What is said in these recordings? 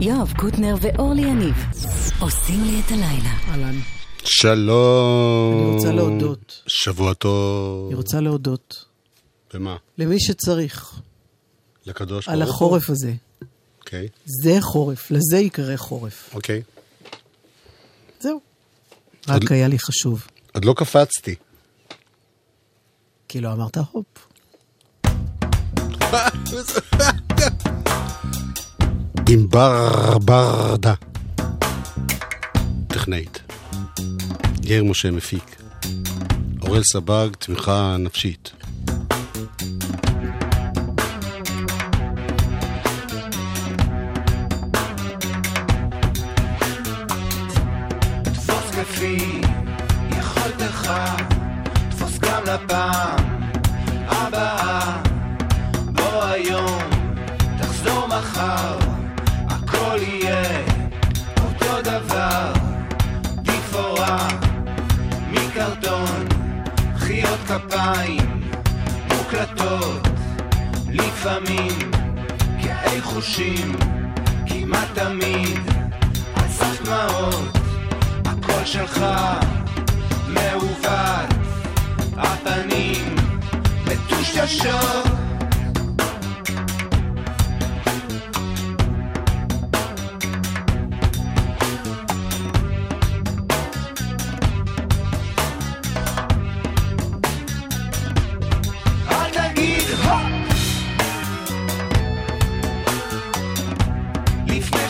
יואב קוטנר ואורלי יניב עושים לי את הלילה. אהלן. שלום. אני רוצה להודות. שבוע טוב. אני רוצה להודות במה? למי שצריך לקדוש על ברוך הוא? החורף הזה. אוקיי, זה חורף, לזה יקרא חורף. אוקיי. זהו. עוד- רק היה לי חשוב. עוד לא קפצתי. כי לא אמרת הופ. עם בר ברדה. טכנאית. יאיר משה מפיק. אורל סבג, תמיכה נפשית. תפוס כפי יכולתך, תפוס גם לפעם כפיים מוקלטות, לפעמים כאי חושים, כמעט תמיד על סף דמעות. הקול שלך מעוות, הפנים מטושטשות.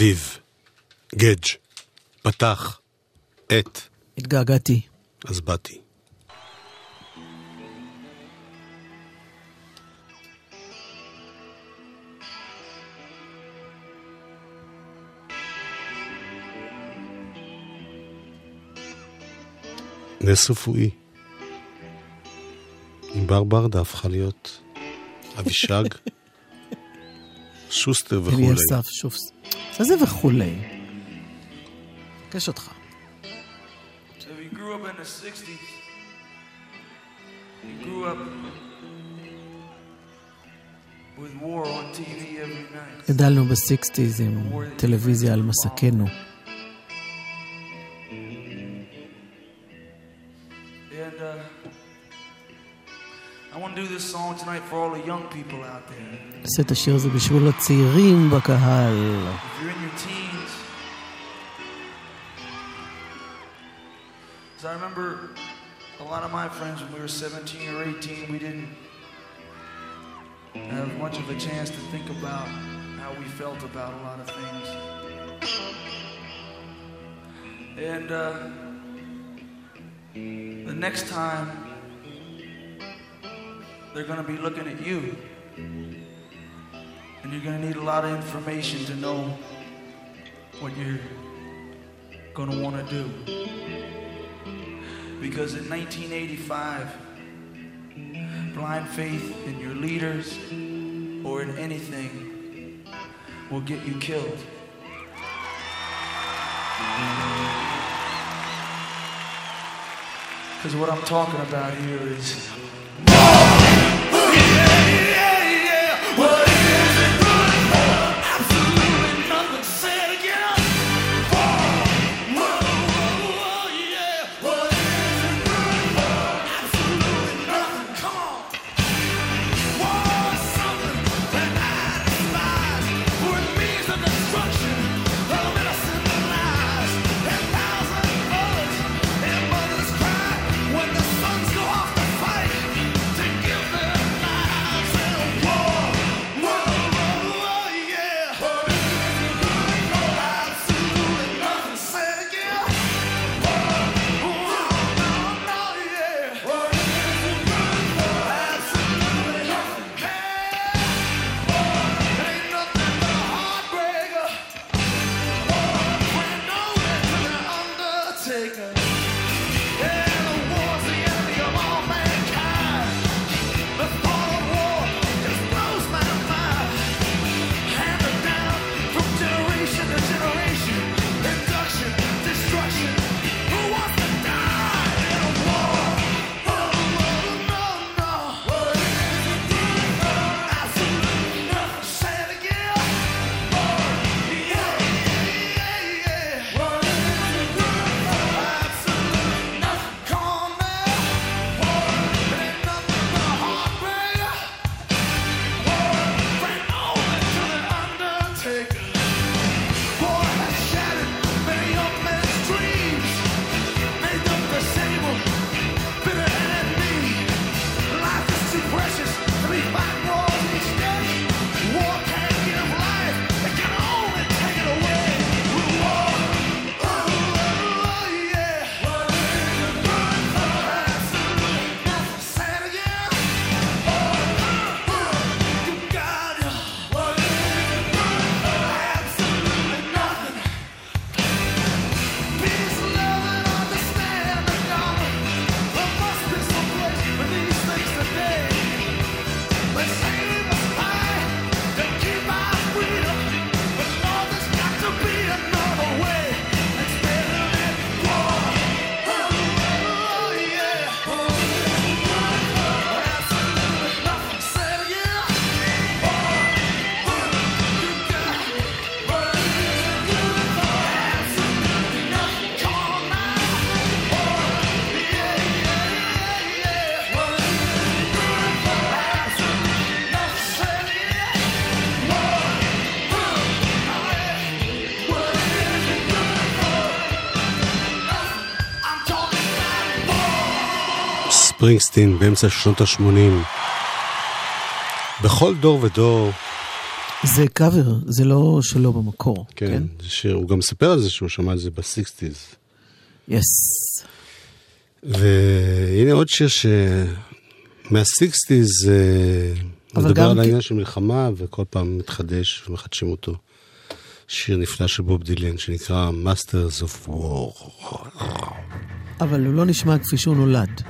אביב. גדג'. פתח. עת. התגעגעתי. אז באתי. נס רפואי. ענבר ברדה הפכה להיות אבישג, שוסטר וכולי. אסף שוב. מה זה וכולי? מבקש אותך. So he grew up in the 60s. He grew up with war on TV every night. גדלנו בסיקסטיז עם טלוויזיה על מסכנו. עושה את השיר הזה בשביל הצעירים בקהל. If you're in your teens, because I remember a lot of my friends when we were 17 or 18, we didn't have much of a chance to think about how we felt about a lot of things. And uh, the next time, they're going to be looking at you. And you're going to need a lot of information to know what you're going to want to do. Because in 1985, blind faith in your leaders or in anything will get you killed. Because what I'm talking about here is ספרינגסטין באמצע שנות ה-80. בכל דור ודור, זה קאבר, זה לא שלו במקור. כן, זה שיר, הוא גם סיפר על זה שהוא שמע את זה ב sixties. Yes. והנה עוד שיר ש... מה sixties אבל מדבר על העניין של מלחמה וכל פעם מתחדש ומחדשים אותו. שיר נפלא של בוב דילן שנקרא Masters of War. אבל הוא לא נשמע כפי שהוא נולד.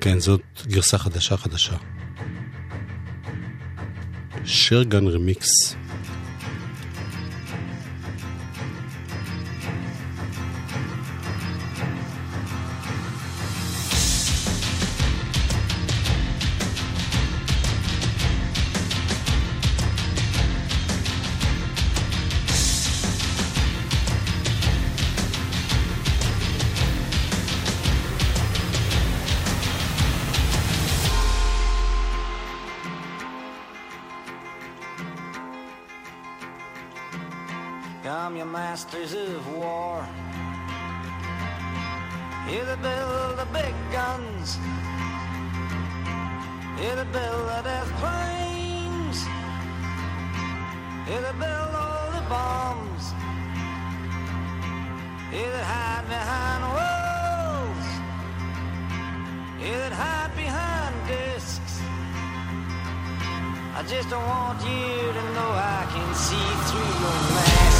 כן, זאת גרסה חדשה חדשה. שרגן רמיקס. Masters of war. Here they build the big guns. Here they build the death planes. Here they build all the bombs. Here they hide behind walls. Here they hide behind discs. I just don't want you to know I can see through your mask.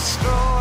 Destroy.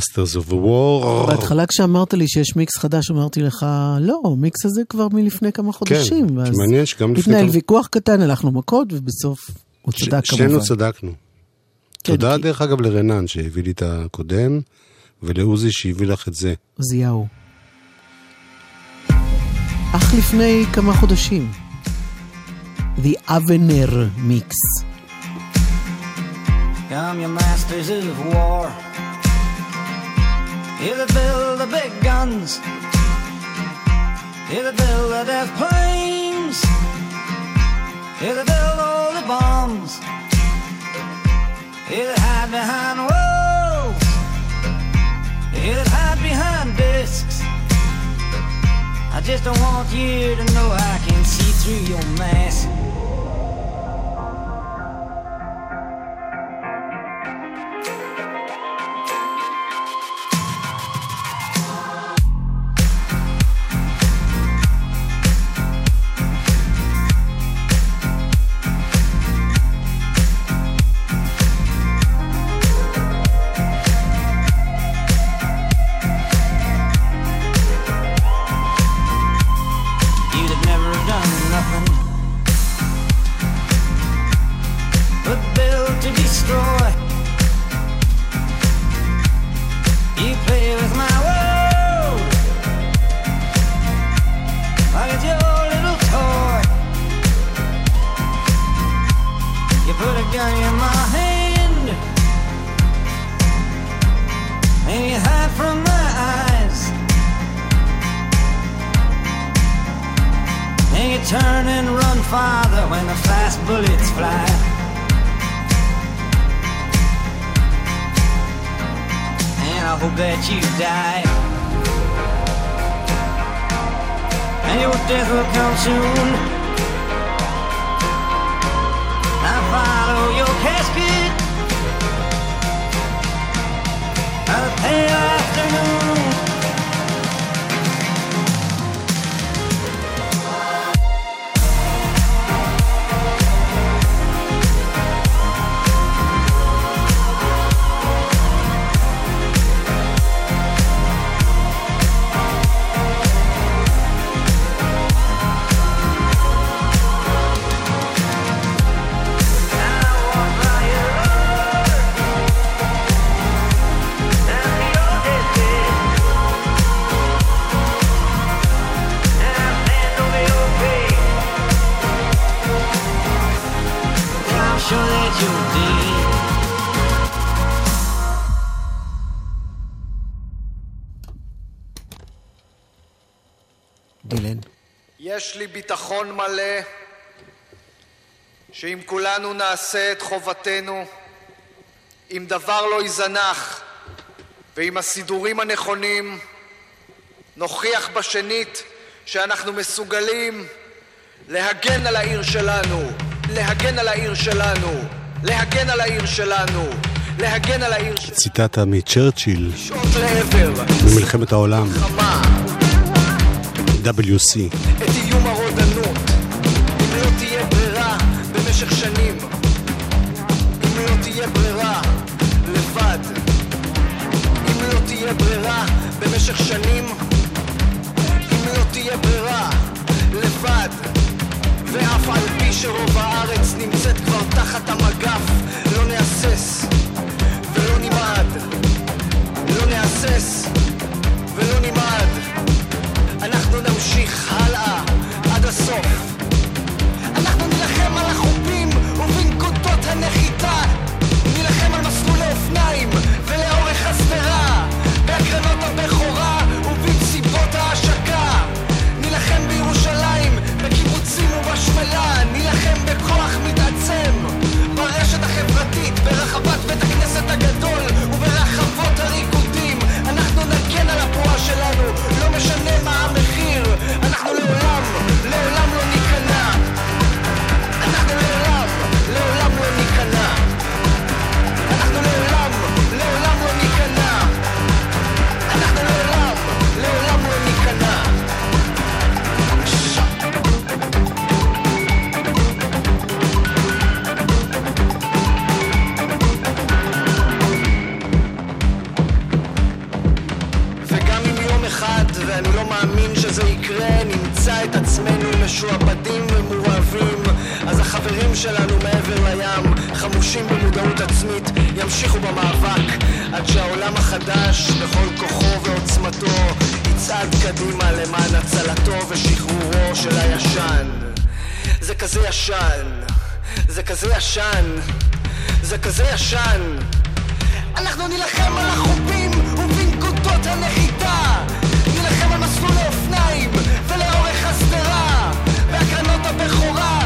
Masters of the War. בהתחלה כשאמרת לי שיש מיקס חדש, אמרתי לך, לא, המיקס הזה כבר מלפני כמה חודשים. כן, מעניין שגם לפני התנהל ויכוח קטן, הלכנו מכות, ובסוף הוא צדק שנינו כמובן. צדקנו. כן, תודה כי- דרך אגב לרנן שהביא לי את הקודם, ולעוזי שהביא לך את זה. עוזיהו. אך לפני כמה חודשים. The Avener Mix. Come, you masters of war. Here they build the big guns. Here they build the death planes. Here they build all the bombs. Here they hide behind walls. Here they hide behind discs. I just don't want you to know I can see through your mask. You die. And your death will come soon. I follow your casket. A pale afternoon. יש לי ביטחון מלא שאם כולנו נעשה את חובתנו, אם דבר לא ייזנח ועם הסידורים הנכונים, נוכיח בשנית שאנחנו מסוגלים להגן על העיר שלנו, להגן על העיר שלנו, להגן על העיר שלנו, להגן על העיר שלנו. ציטטה מצ'רצ'יל במלחמת העולם, חמה. WC. את איום הרודנות אם לא תהיה ברירה במשך שנים אם לא תהיה ברירה לבד אם לא תהיה ברירה במשך שנים אם לא תהיה ברירה לבד ואף על פי שרוב הארץ נמצאת כבר תחת המגף עצמנו משועבדים ומורעבים, אז החברים שלנו מעבר לים, חמושים במודעות עצמית, ימשיכו במאבק, עד שהעולם החדש, בכל כוחו ועוצמתו, יצעד קדימה למען הצלתו ושחרורו של הישן. זה כזה ישן, זה כזה ישן, זה כזה ישן. אנחנו נילחם על החופים ובנקודות הנחיתה בהקרנות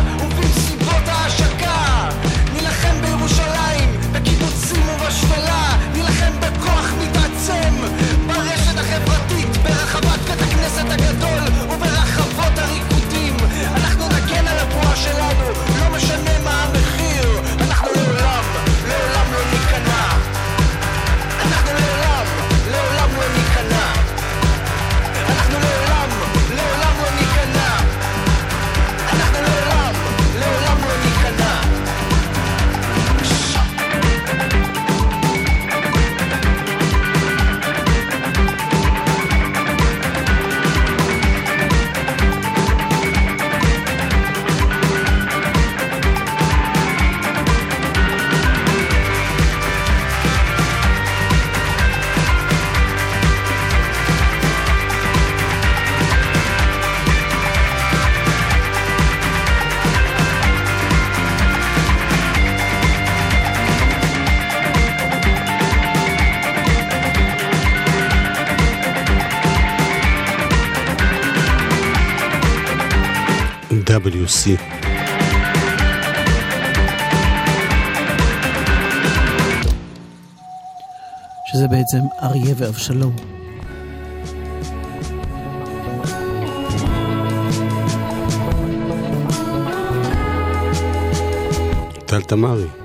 היבוסי. שזה בעצם אריה ואבשלום. טל תמרי.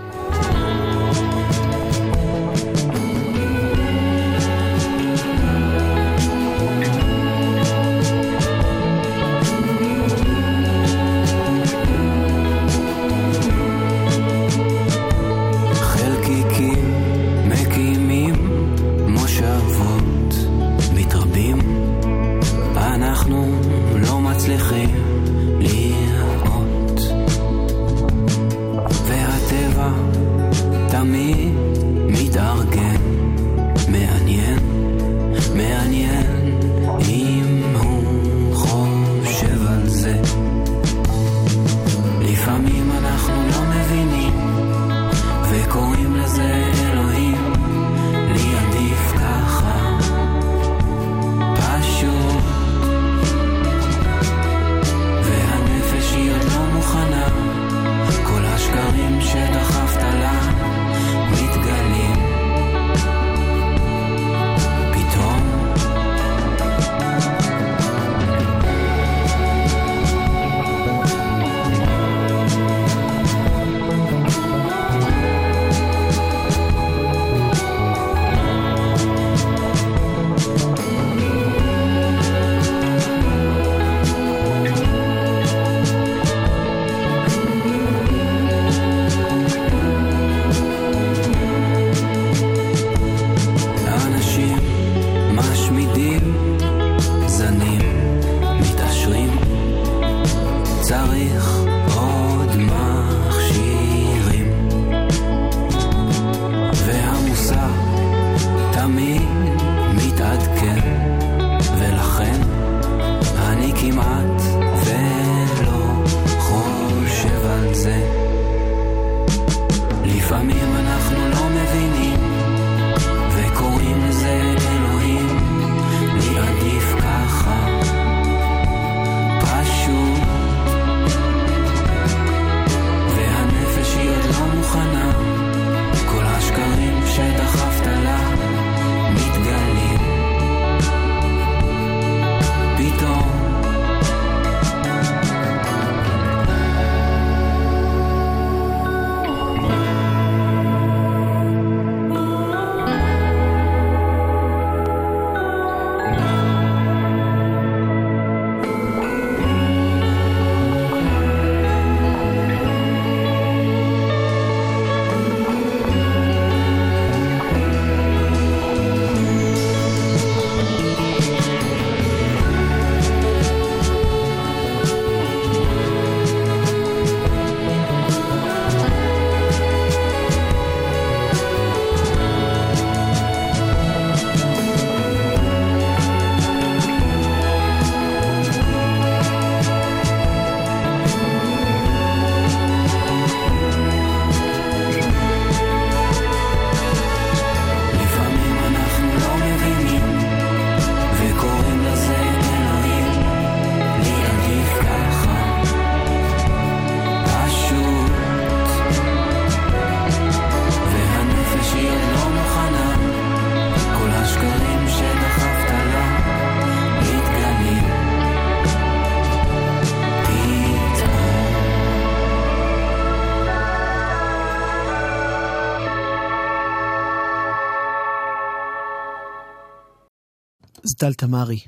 אביטל תמרי.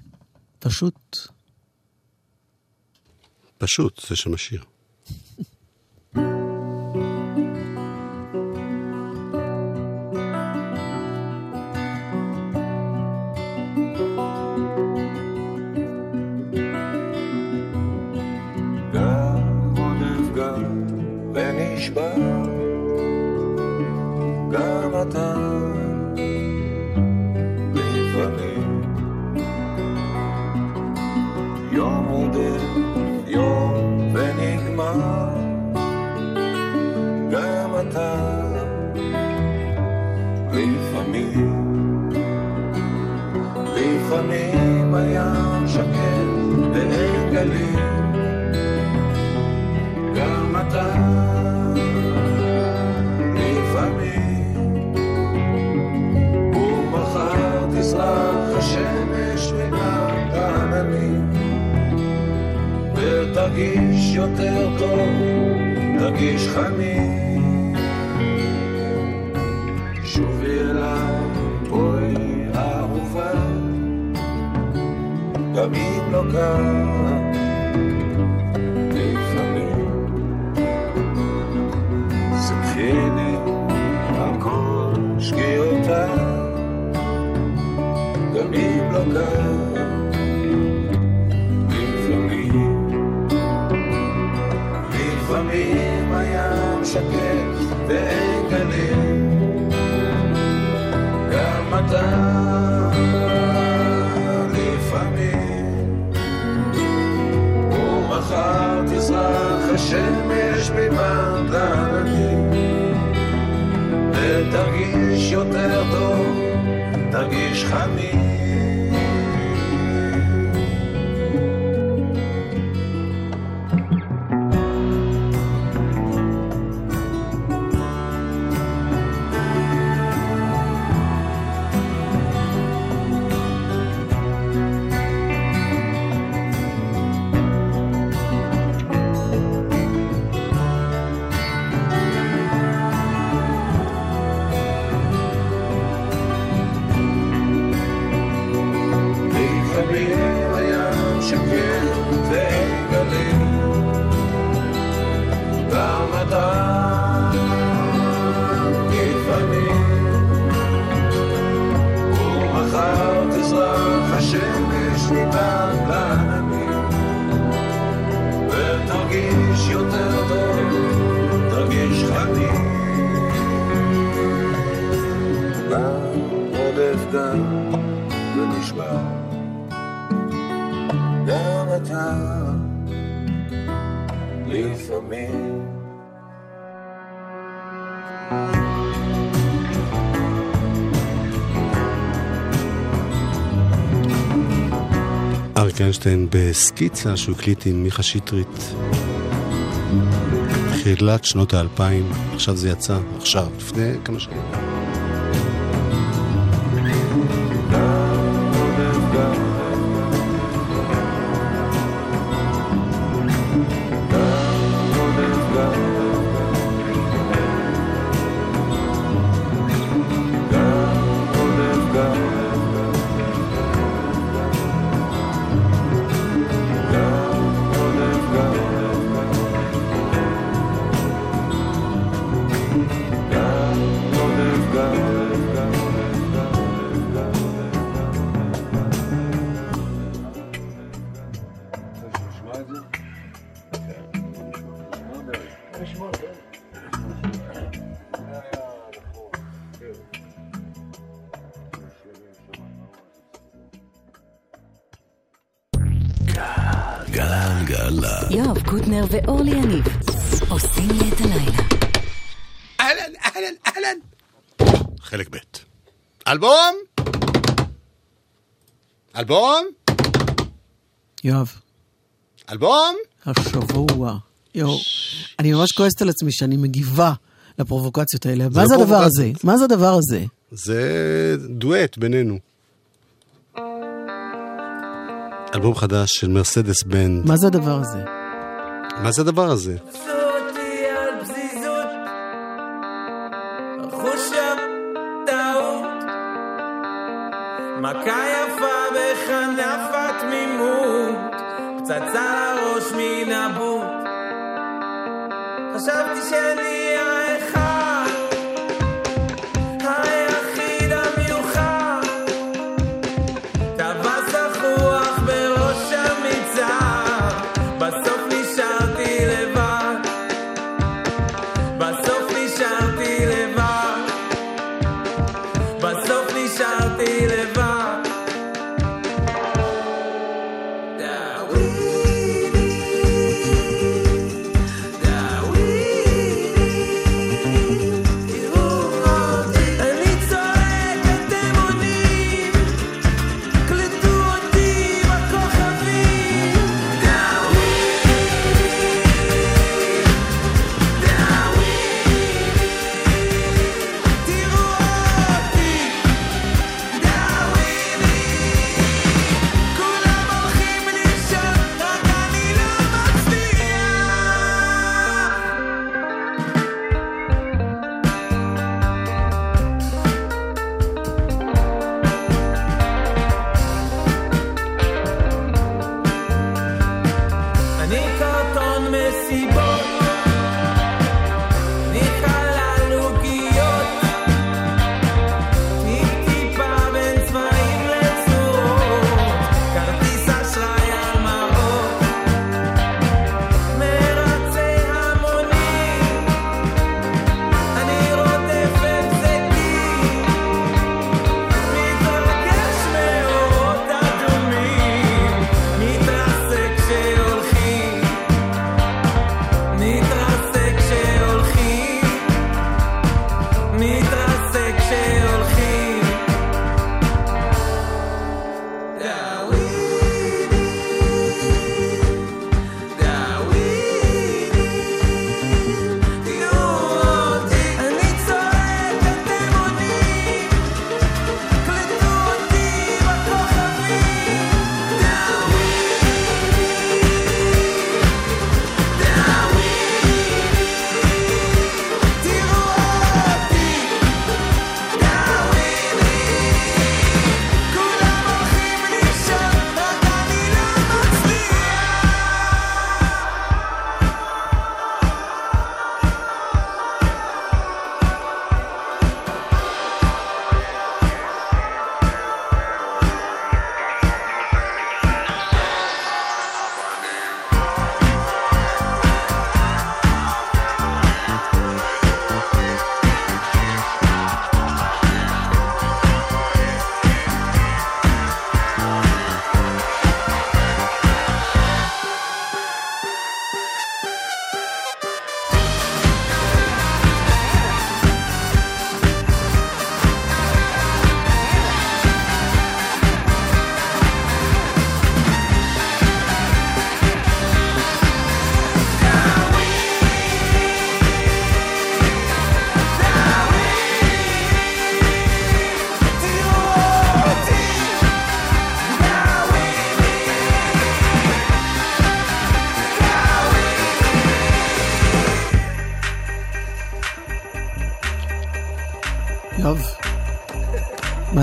פשוט. פשוט, זה שם השיר. תרגיש יותר טוב, תרגיש חמים. שובי אליי, בואי אהובה, גם אם לא קל, תרגיש אריק איינשטיין בסקיצה שהוא הקליט עם מיכה שטרית. תחילת שנות האלפיים, עכשיו זה יצא, עכשיו, לפני כמה שנים. השבוע. יואו, אני ממש כועסת על עצמי שאני מגיבה לפרובוקציות האלה. מה זה הדבר הזה? מה זה הדבר הזה? זה דואט בינינו. אלבום חדש של מרסדס בנד. מה זה הדבר הזה? מה זה הדבר הזה?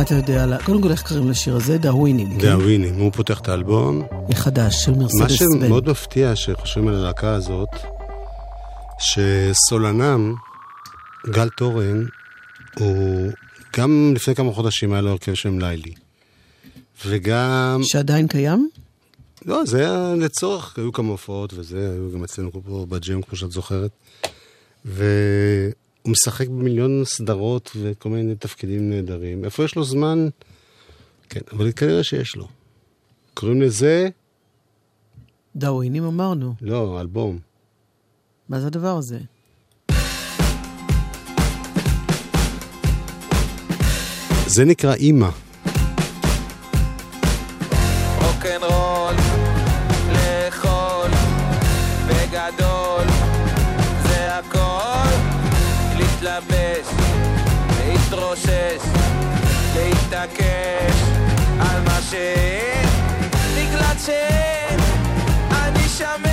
אתה יודע? קודם כל, איך קוראים לשיר הזה? דאווינים. כן? דאווינים, הוא פותח את האלבום. חדש, של מה מרסדס בן. שמאוד מפתיע שחושבים על הלהקה הזאת, שסולנם, גל תורן, הוא גם לפני כמה חודשים היה לו הרכב שם ליילי. וגם... שעדיין קיים? לא, זה היה לצורך, היו כמה הופעות וזה, היו גם אצלנו פה בג'ם, כמו שאת זוכרת. והוא משחק במיליון סדרות וכל מיני תפקידים נהדרים. איפה יש לו זמן? כן, אבל כנראה שיש לו. קוראים לזה, דאווינים אמרנו. לא, אלבום. מה זה הדבר הזה? זה נקרא אימא. להתרושש, להתעקש על מה שאין, בגלל שאין, אני שמן,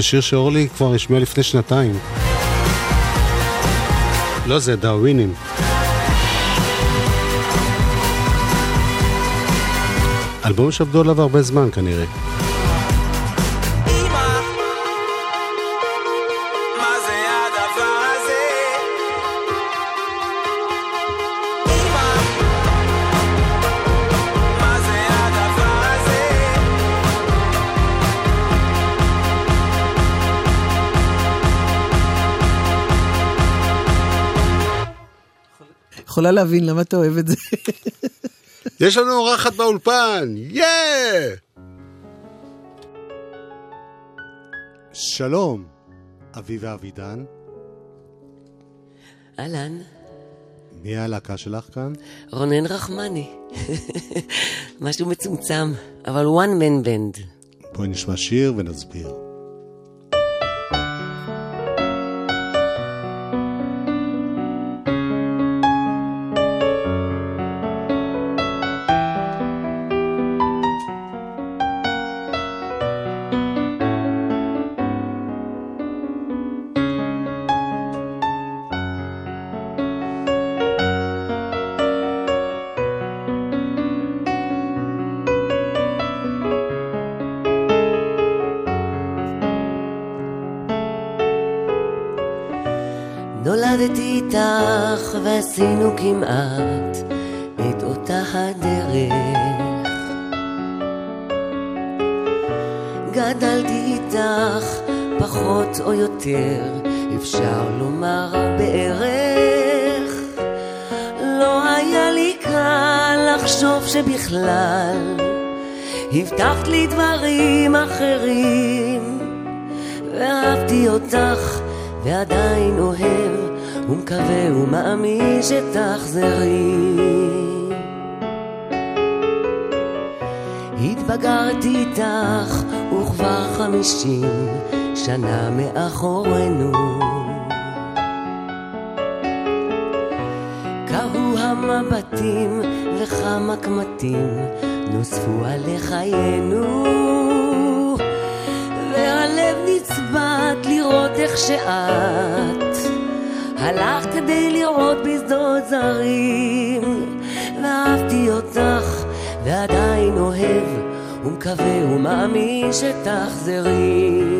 זה שיר שאורלי כבר השמיעה לפני שנתיים. לא, זה דאווינים. אלבום שעבדו עליו הרבה זמן כנראה. יכולה להבין למה אתה אוהב את זה. יש לנו אורחת באולפן! יא! שלום, אביבה אבידן. אהלן, מי הלהקה שלך כאן? רונן רחמני. משהו מצומצם, אבל one man band. בואי נשמע שיר ונסביר. כמעט את אותה הדרך. גדלתי איתך פחות או יותר, אפשר לומר בערך. לא היה לי קל לחשוב שבכלל הבטחת לי דברים אחרים, ואהבתי אותך ועדיין אוהב, ומקווה ומאמין שתחזרי. התבגרתי איתך, וכבר חמישים שנה מאחורינו. קרו המבטים וכמה קמטים נוספו על חיינו. והלב נצבט לראות איך שאת כדי לראות בשדות זרים. ואהבתי אותך ועדיין אוהב ומקווה ומאמין שתחזרי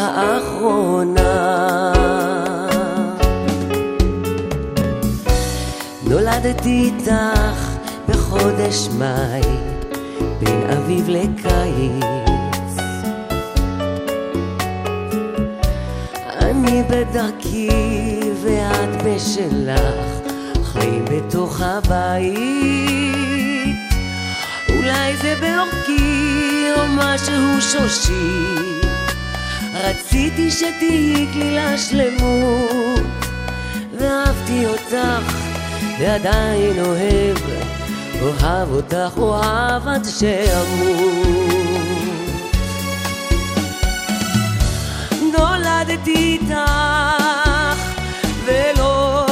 האחרונה נולדתי איתך בחודש מאי, בין אביב לקיץ. אני בדרכי ואת בשלך, חיים בתוך הבית. אולי זה באורכי או משהו שושי, רציתי שתהיי כלילה שלמות, ואהבתי אותך. ועדיין אוהב, אוהב אותך, אוהב עד שאמות. נולדתי איתך, ולא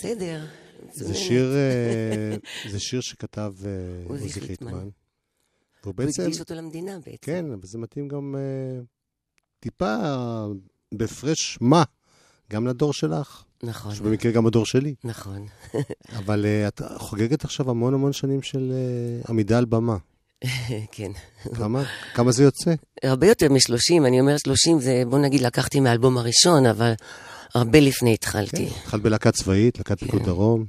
בסדר. זה שיר, אה, זה שיר שכתב אה, עוזי חיטמן. והוא הוא בעצם, הקדיש אותו למדינה בעצם. כן, אבל זה מתאים גם אה, טיפה בהפרש מה, גם לדור שלך. נכון. שבמקרה גם הדור שלי. נכון. אבל אה, את חוגגת עכשיו המון המון שנים של אה, עמידה על במה. כן. כמה? כמה זה יוצא? הרבה יותר מ-30, אני אומרת 30 זה, בוא נגיד, לקחתי מהאלבום הראשון, אבל הרבה לפני התחלתי. התחלת בלהקה צבאית, להקת פיקוד דרום.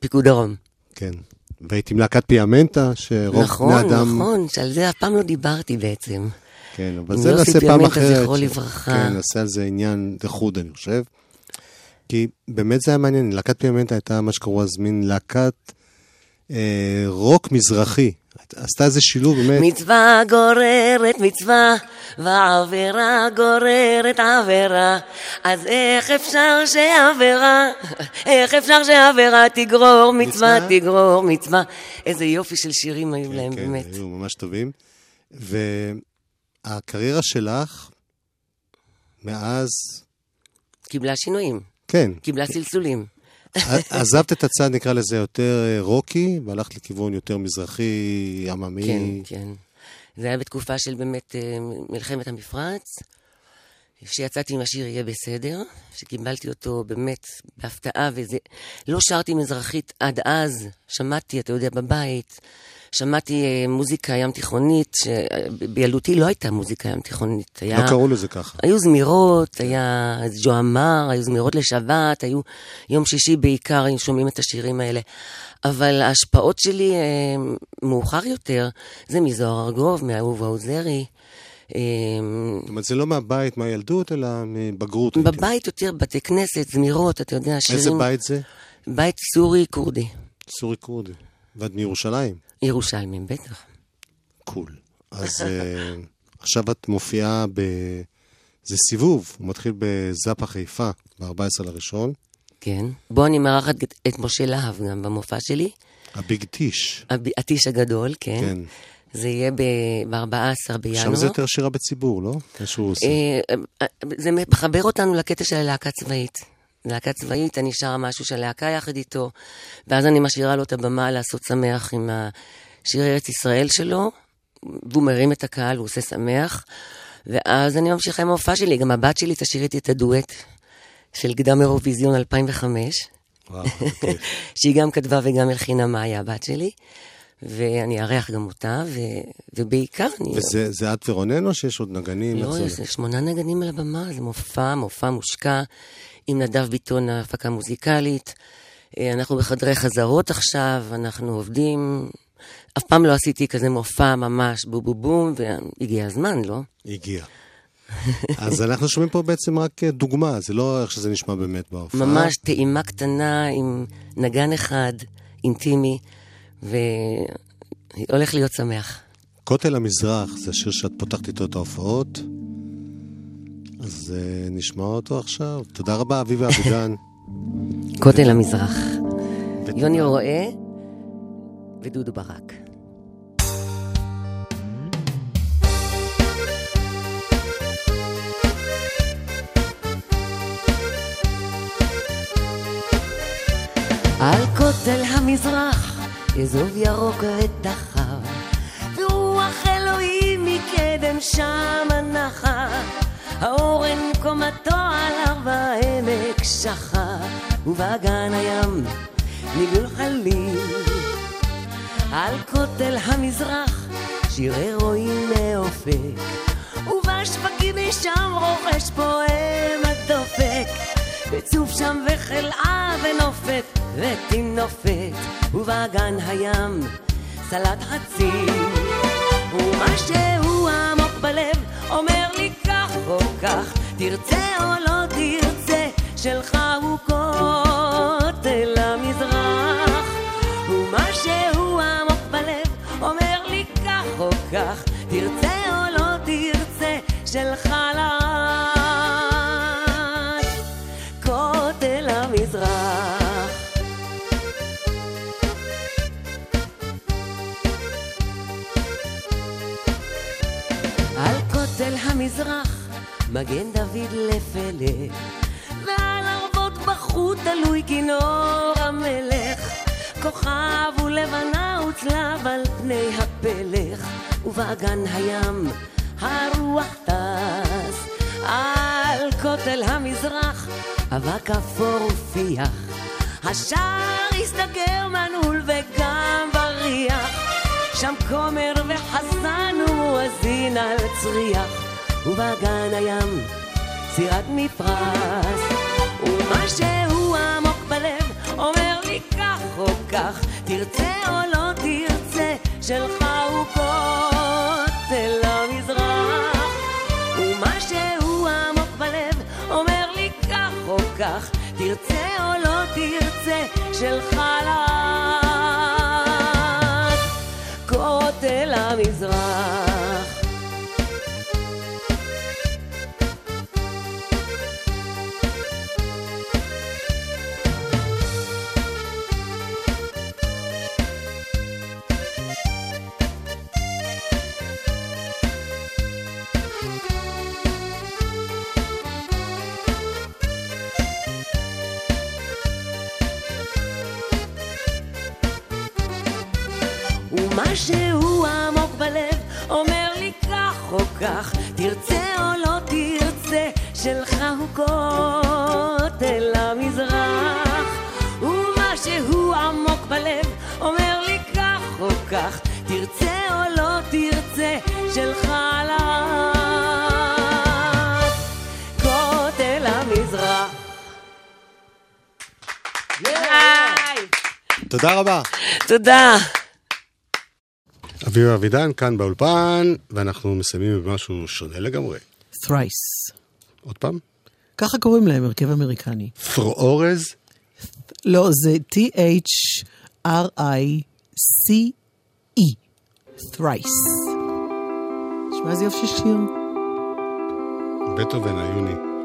פיקוד דרום. כן. והיית עם להקת פיאמנטה, שרוב נכון, בני אדם... נכון, שעל זה אף פעם לא דיברתי בעצם. כן, אבל עם זה נעשה פעם פיאמנטה, אחרת. זכרו ש- לברכה. כן, נעשה על זה עניין לחוד, אני חושב. כי באמת זה היה מעניין, להקת פיאמנטה הייתה מה שקראו אז מין להקת אה, רוק מזרחי. עשתה איזה שילוב באמת. מצווה גוררת מצווה, ועבירה גוררת עבירה. אז איך אפשר שעבירה, איך אפשר שעבירה תגרור מצווה, מצווה? תגרור מצווה. איזה יופי של שירים היו להם, כן, באמת. היו ממש טובים. והקריירה שלך, מאז, קיבלה שינויים, כן, קיבלה סלסולים. עזבת את הצד, נקרא לזה, יותר אה, רוקי, והלכת לכיוון יותר מזרחי, עממי. כן, כן. זה היה בתקופה של באמת אה, מלחמת המפרץ, שיצאתי עם השיר יהיה בסדר, שקיבלתי אותו באמת בהפתעה, וזה... לא שרתי מזרחית עד אז, שמעתי, אתה יודע, בבית, שמעתי אה, מוזיקה ים תיכונית, שבילדותי לא הייתה מוזיקה ים תיכונית. היה... לא קראו לזה ככה. היו זמירות, היה ג'ו אמר, היו זמירות לשבת, היו יום שישי בעיקר, היינו שומעים את השירים האלה. אבל ההשפעות שלי אה, מאוחר יותר, זה מזוהר ארגוב, מאהוב העוזרי. אה, זאת אומרת, זה לא מהבית, מהילדות, אלא מבגרות. בבית יותר בתי כנסת, זמירות, אתה יודע, שירים... איזה בית זה? בית סורי כורדי. סורי כורדי. ואת מירושלים? ירושלמים, בטח. קול. אז אה, עכשיו את מופיעה ב... זה סיבוב, הוא מתחיל בזאפה חיפה, ב-14 לראשון. כן. בו אני מארחת את- משה להב גם במופע שלי. הביג טיש. הב- הטיש הגדול, כן. כן. זה יהיה ב-14 בינואר. שם זה יותר שירה בציבור, לא? אה, אה, זה מחבר אותנו לקטע של הלהקה צבאית. להקה צבאית, אני שרה משהו של להקה יחד איתו, ואז אני משאירה לו את הבמה לעשות שמח עם השיר ארץ ישראל שלו, והוא מרים את הקהל, הוא עושה שמח, ואז אני ממשיכה עם ההופעה שלי, גם הבת שלי תשאיר איתי את הדואט של קדם אירוויזיון 2005, וואו, אוקיי. שהיא גם כתבה וגם הלחינה מאיה, הבת שלי, ואני אארח גם אותה, ו... ובעיקר אני... וזה זה את ורונן או שיש עוד נגנים? לא, זה יש? שמונה נגנים על הבמה, זה מופע, מופע מושקע, עם נדב ביטון ההפקה מוזיקלית. אה, אנחנו בחדרי חזרות עכשיו, אנחנו עובדים. אף פעם לא עשיתי כזה מופע ממש בום בום בום, והגיע הזמן, לא? הגיע. אז אנחנו שומעים פה בעצם רק אה, דוגמה, זה לא איך שזה נשמע באמת בהופעה. ממש טעימה קטנה עם נגן אחד, אינטימי, והולך להיות שמח. כותל המזרח זה השיר שאת פותחת איתו את ההופעות. אז uh, נשמע אותו עכשיו. תודה רבה, אביבה אבידן. כותל המזרח. יוני רואה ודודו ברק. על כותל המזרח, אזוב ירוק ודחר, ורוח אלוהים מקדם שם נחה. האורן קומתו על הר העמק שחה, ובאגן הים ניגול חליל. על כותל המזרח, שירי רואים מאופק, ובשווקים משם רוכש פועם הדופק. וצוף שם וחלאה ונופת ותינופת, ובאגן הים סלט חצים. ומשהו עמוק בלב אומר לי או כך, תרצה או לא תרצה, שלך מגן דוד לפלא, ועל ערבות בחוט תלוי כינור המלך. כוכב ולבנה וצלב על פני הפלך, ובאגן הים הרוח טס. על כותל המזרח, אבק אפור ופיח. השער הסתגר מנעול וגם בריח. שם כומר וחזן ומואזין על צריח, ובאגן הים סירת מפרש. ומשהו עמוק בלב אומר לי כך או כך, תרצה או לא תרצה, שלך הוא כותל המזרח. ומשהו עמוק בלב אומר לי כך או כך, תרצה או לא תרצה, שלך לך. כך תרצה או לא תרצה, שלך הוא כותל המזרח. ומשהו עמוק בלב אומר לי כך או כך, תרצה או לא תרצה, שלך לך כותל המזרח. תודה רבה. תודה. אביבה אבידן כאן באולפן, ואנחנו מסיימים במשהו שונה לגמרי. Thrice. עוד פעם? ככה קוראים להם, הרכב אמריקני. פרואורז? לא, זה T-H-R-I-C-E. Thrice. תשמע איזה יופי של שיר. בטהובן היוני.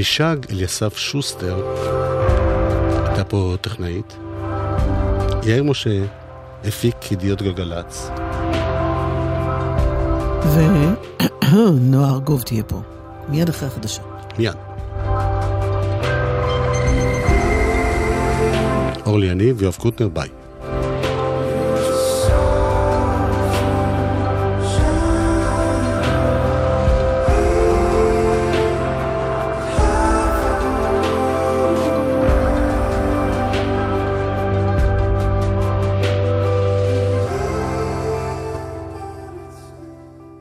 אבישג אליסף שוסטר, הייתה פה טכנאית. יאיר משה הפיק ידיעות גלגלצ. ונועה ארגוב תהיה פה, מיד אחרי החדשות. מיד. אורלי יניב ויואב קוטנר, ביי.